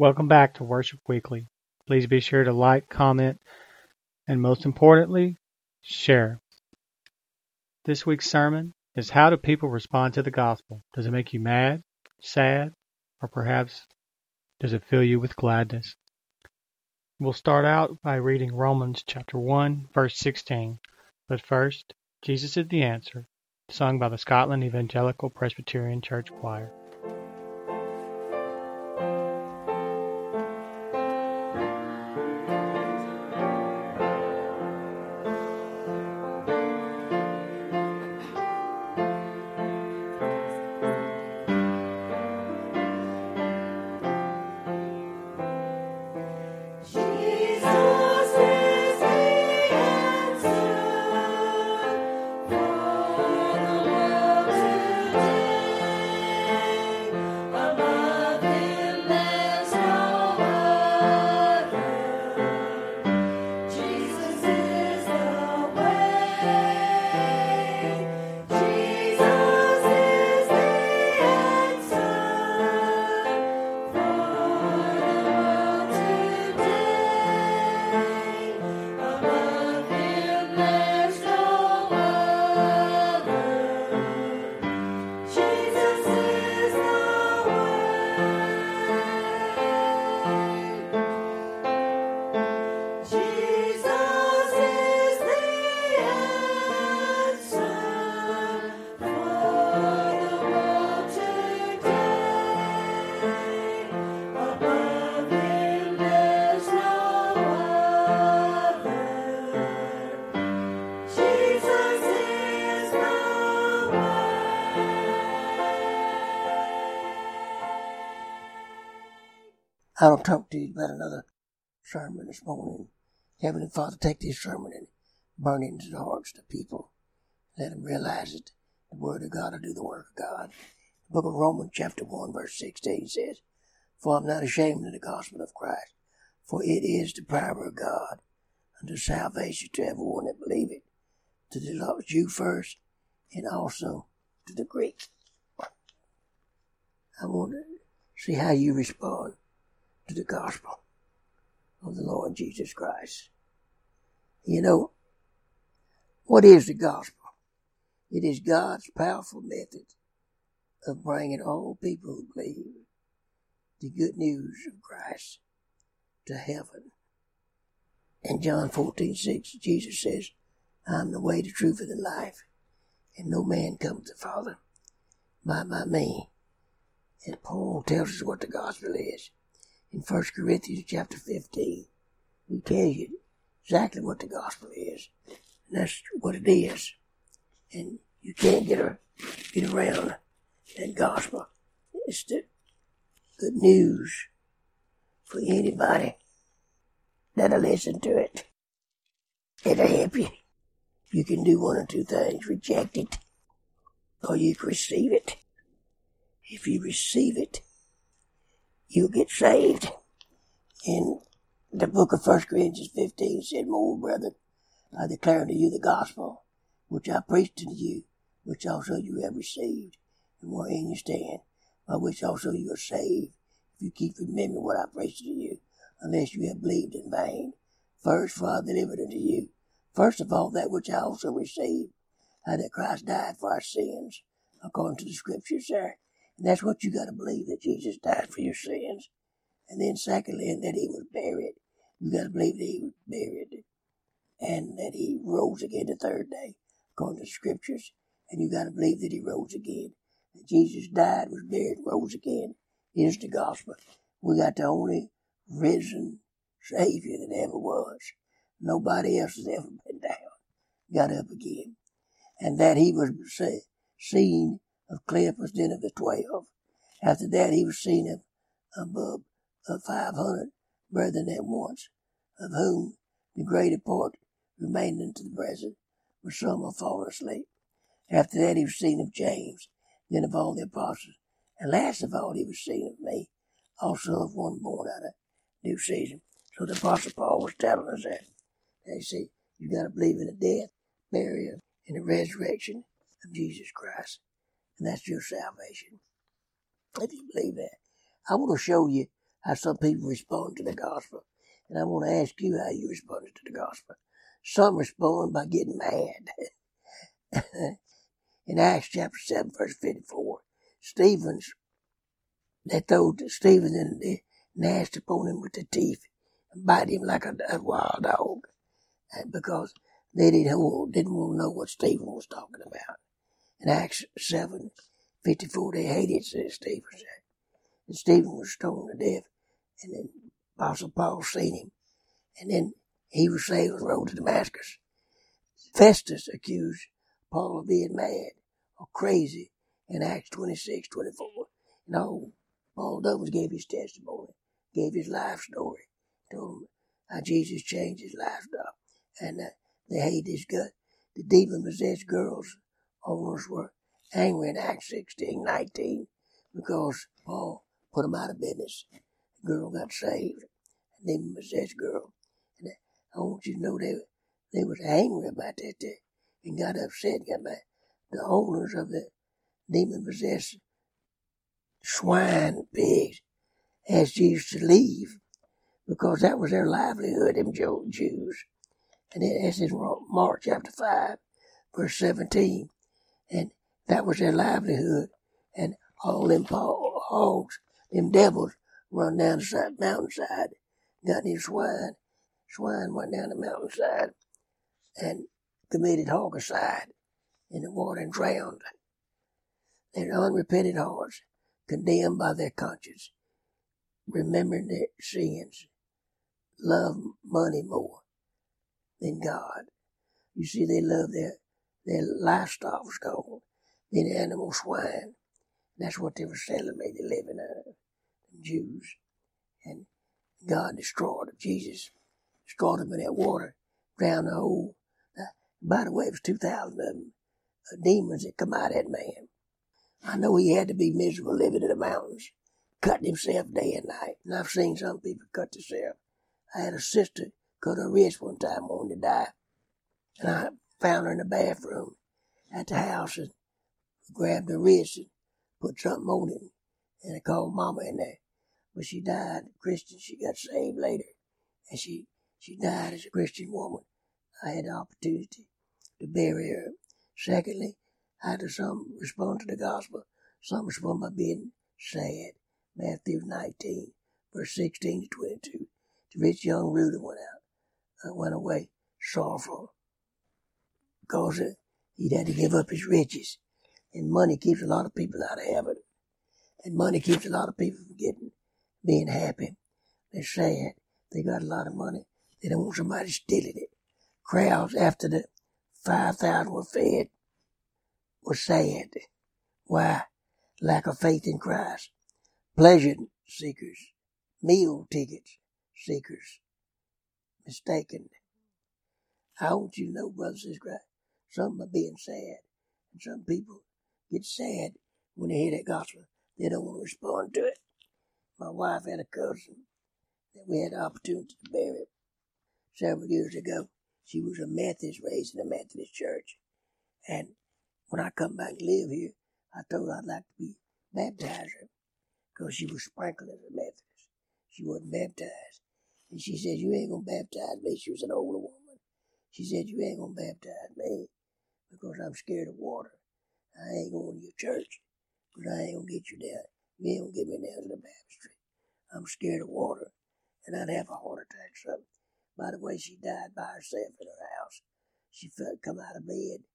Welcome back to Worship Weekly. Please be sure to like, comment, and most importantly, share. This week's sermon is How do people respond to the gospel? Does it make you mad, sad, or perhaps does it fill you with gladness? We'll start out by reading Romans chapter 1, verse 16. But first, Jesus is the answer, sung by the Scotland Evangelical Presbyterian Church Choir. I will talk to you about another sermon this morning. Heavenly Father, take this sermon and burn it into the hearts of the people. Let them realize that the Word of God will do the work of God. The book of Romans, chapter 1, verse 16 says, For I'm not ashamed of the gospel of Christ, for it is the power of God unto salvation to everyone that believe it, to the Jew first, and also to the Greek. I want to see how you respond to the gospel of the Lord Jesus Christ. You know, what is the gospel? It is God's powerful method of bringing all people who believe the good news of Christ to heaven. In John 14, 6, Jesus says, I'm the way, the truth, and the life, and no man comes to the Father by, by me. And Paul tells us what the gospel is in 1 Corinthians chapter 15. He tells you exactly what the gospel is. And that's what it is. And you can't get, a, get around that gospel. It's the good news for anybody that'll listen to it. It'll help you. You can do one or two things. Reject it. Or you can receive it. If you receive it, you get saved. In the book of First Corinthians 15 said, More brethren, I declare unto you the gospel, which I preached unto you, which also you have received, and wherein you stand, by which also you are saved, if you keep remembering what I preached to you, unless you have believed in vain. First, for I delivered unto you, first of all, that which I also received, how that Christ died for our sins, according to the scriptures there, and that's what you got to believe that Jesus died for your sins. And then secondly, that he was buried. You got to believe that he was buried and that he rose again the third day, according to the scriptures. And you got to believe that he rose again. That Jesus died, was buried, rose again is the gospel. We got the only risen Savior that ever was. Nobody else has ever been down, got up again. And that he was seen of Cleopas, then of the twelve. After that, he was seen of above of five hundred brethren at once, of whom the greater part remained unto the present, but some are fallen asleep. After that, he was seen of James, then of all the apostles, and last of all, he was seen of me, also of one born out of due season. So the apostle Paul was telling us that. They say you got to believe in the death, burial, and the resurrection of Jesus Christ and that's your salvation. If you believe that, I want to show you how some people respond to the gospel. And I want to ask you how you responded to the gospel. Some respond by getting mad. In Acts chapter 7, verse 54, Stephen's, they threw Stephen and they gnashed upon him with the teeth and bite him like a, a wild dog. Uh, because they didn't, didn't want to know what Stephen was talking about. In Acts 7, 54, they hated Stephen. And Stephen was stoned to death. And then Apostle Paul seen him. And then he was saved and rode to Damascus. Festus accused Paul of being mad or crazy in Acts 26, 24. And all Paul was gave his testimony, gave his life story, told him how Jesus changed his lifestyle. And uh, they hated his gut. The demon possessed girls owners were angry in Acts 16, 19 because Paul put them out of business. The girl got saved. A demon possessed girl. And I want you to know they, they was angry about that they, and got upset, got. The owners of the demon possessed swine, pigs, asked Jesus to leave because that was their livelihood, them Jews. And that's in Mark chapter 5, verse 17. And that was their livelihood. And all them hogs, them devils, run down the side, mountainside, got these swine. Swine went down the mountainside and committed hogicide in the water and drowned. Their unrepentant hearts, condemned by their conscience, remembering their sins, love money more than God. You see, they love their, their livestock was gone, then animal swine. That's what they were selling me, they living out the Jews. And God destroyed them. Jesus destroyed them in that water, drowned the whole. Uh, by the way, it was 2,000 of them, uh, demons that come out of that man. I know he had to be miserable living in the mountains, cutting himself day and night. And I've seen some people cut themselves. I had a sister cut her wrist one time wanting to die. And I found her in the bathroom at the house and grabbed her wrist and put something on it. And I called mama in there. But she died Christian. She got saved later. And she, she died as a Christian woman. I had the opportunity to bury her. Secondly, I had some respond to the gospel. Some respond by being sad. Matthew 19, verse 16 to 22. The rich young ruler went out uh, went away sorrowful because he'd had to give up his riches. And money keeps a lot of people out of heaven. And money keeps a lot of people from getting, being happy. They're sad. They got a lot of money. They don't want somebody stealing it. Crowds after the 5,000 were fed were sad. Why? Lack of faith in Christ. Pleasure seekers. Meal tickets seekers mistaken. I want you to know, brothers and sisters, some are being sad. And some people get sad when they hear that gospel. They don't want to respond to it. My wife had a cousin that we had the opportunity to bury several years ago. She was a Methodist, raised in a Methodist church. And when I come back and live here, I told her I'd like to be baptized because she was sprinkled as a Methodist. She wasn't baptized. And she said, You ain't gonna baptize me. She was an older woman. She said, You ain't gonna baptize me because I'm scared of water. I ain't going to your church because I ain't gonna get you down. You ain't gonna get me down to the baptistry. I'm scared of water and I'd have a heart attack or something. By the way, she died by herself in her house. She felt come out of bed,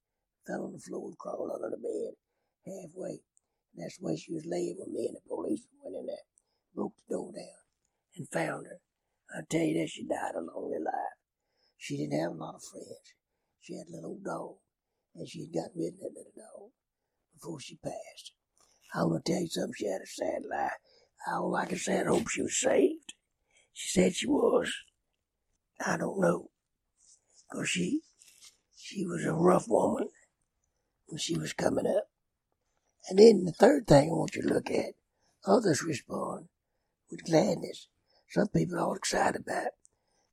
fell on the floor and crawled under the bed halfway. And that's way she was laying with me and the police went in there, broke the door down, and found her. I tell you that she died a lonely life. She didn't have a lot of friends. She had a little dog, and she had gotten rid of that little dog before she passed. I want to tell you something. She had a sad life. All I can say, I hope she was saved. She said she was. I don't know, cause she she was a rough woman when she was coming up. And then the third thing I want you to look at, others respond with gladness. Some people are all excited about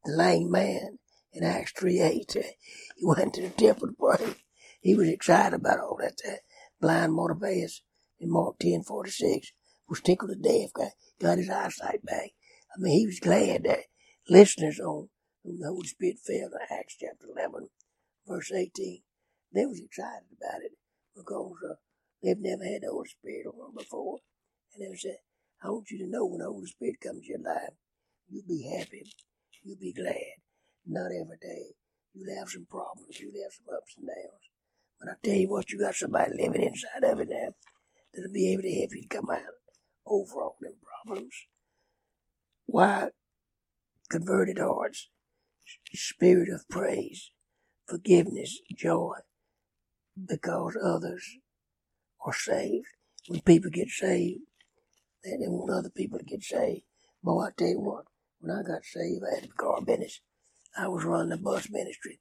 the lame man in Acts 3 8. He went to the temple to pray. He was excited about all that. Uh, blind Bartimaeus in Mark ten forty six was tickled to death, got, got his eyesight back. I mean, he was glad that listeners on whom the Holy Spirit fell in Acts chapter 11, verse 18, they was excited about it because uh, they've never had the Holy Spirit on them before. And they said, I want you to know when the Holy Spirit comes to your life, you'll be happy, you'll be glad. Not every day. You'll have some problems, you'll have some ups and downs. But I tell you what, you got somebody living inside of it now that'll be able to help you come out over all them problems. Why? Converted hearts, spirit of praise, forgiveness, joy, because others are saved. When people get saved, they, they want other people to get saved. Boy, I tell you what, when I got saved, I had a car business. I was running the bus ministry.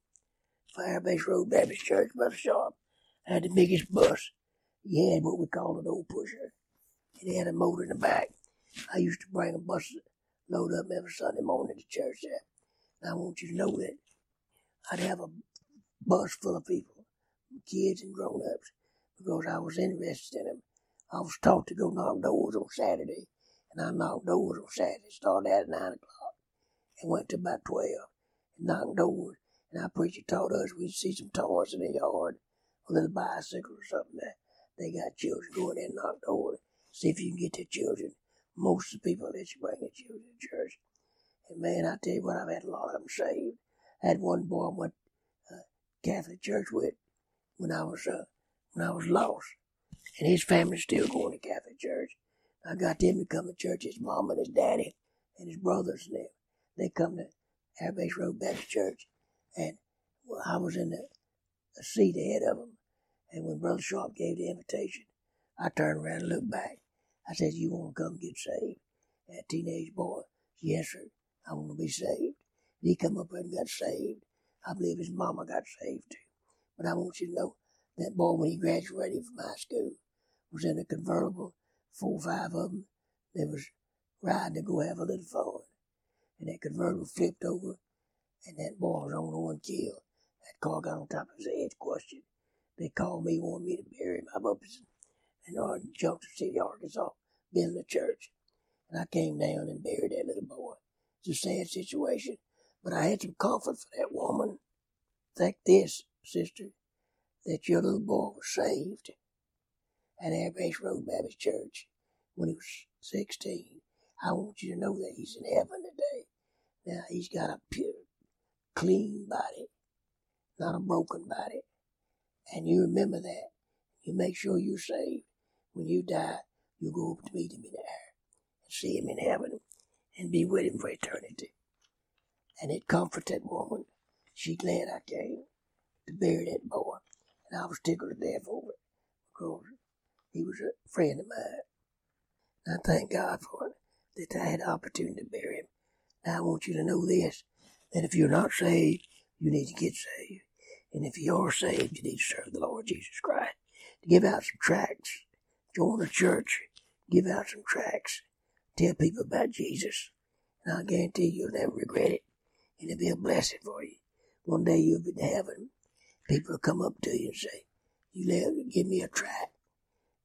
Airbase Road Baptist Church, Brother Sharp. I had the biggest bus. He had what we called an old pusher. And he had a motor in the back. I used to bring a bus load up every Sunday morning to church there. And I want you to know that I'd have a bus full of people, kids and grown ups, because I was interested in them. I was taught to go knock doors on Saturday, and I knocked doors on Saturday. Started at 9 o'clock and went to about 12 and knocked doors. Our preacher taught us we'd see some toys in the yard, a little bicycle or something there. They got children going in and knock doors. See if you can get their children. Most of the people let you bring their children to church. And man, I tell you what, I've had a lot of them saved. I had one boy I went uh, Catholic church with when I was uh, when I was lost, and his family's still going to Catholic church. I got them to come to church. His mom and his daddy and his brothers and them. They come to Airbase Road Baptist Church, and I was in the, the seat ahead of them. And when Brother Sharp gave the invitation, I turned around and looked back. I said, You want to come get saved? That teenage boy, Yes, sir. I want to be saved. And he come up and got saved. I believe his mama got saved too. But I want you to know that boy, when he graduated from high school, was in a convertible, four or five of them. They was riding to go have a little fun. And that convertible flipped over, and that boy was on the one killed. That car got on top of his head, question. They called me, wanted me to bury him. I'm up in Northern Junction City, Arkansas, building a church. And I came down and buried that little boy. It's a sad situation, but I had some comfort for that woman. Think this, sister, that your little boy was saved at Airbase Road Baptist Church when he was 16. I want you to know that he's in heaven today. Now, he's got a pure, clean body, not a broken body. And you remember that. You make sure you're saved. When you die, you go up to meet him in the air and see him in heaven and be with him for eternity. And it comforted that woman. She glad I came to bury that boy. And I was tickled to death over it because he was a friend of mine. And I thank God for it, that I had the opportunity to bury him. Now I want you to know this, that if you're not saved, you need to get saved. And if you are saved, you need to serve the Lord Jesus Christ. To give out some tracts, join a church, give out some tracts, tell people about Jesus. And I guarantee you'll never regret it. And it'll be a blessing for you. One day you'll be in heaven. People will come up to you and say, You let, give me a tract.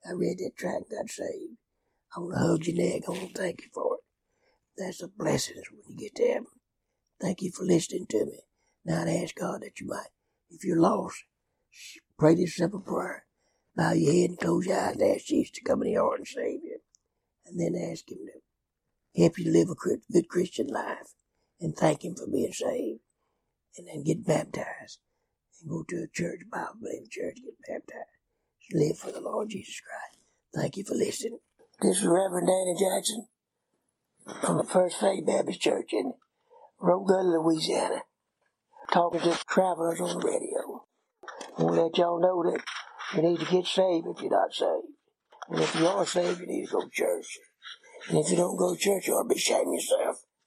I read that tract and got saved. I want to hug your neck. I want to thank you for it. That's a blessing when you get to heaven. Thank you for listening to me. Now I'd ask God that you might, if you're lost, pray this simple prayer. Bow your head and close your eyes and ask Jesus to come in your heart and save you. And then ask Him to help you live a good Christian life and thank Him for being saved. And then get baptized and go to a church, Bible believing church, get baptized. Live for the Lord Jesus Christ. Thank you for listening. This is Reverend Danny Jackson from the First Faith Baptist Church in Rockville, Louisiana, talking to travelers on the radio. I want to let y'all know that you need to get saved if you're not saved. And if you are saved, you need to go to church. And if you don't go to church, you ought to be ashamed yourself.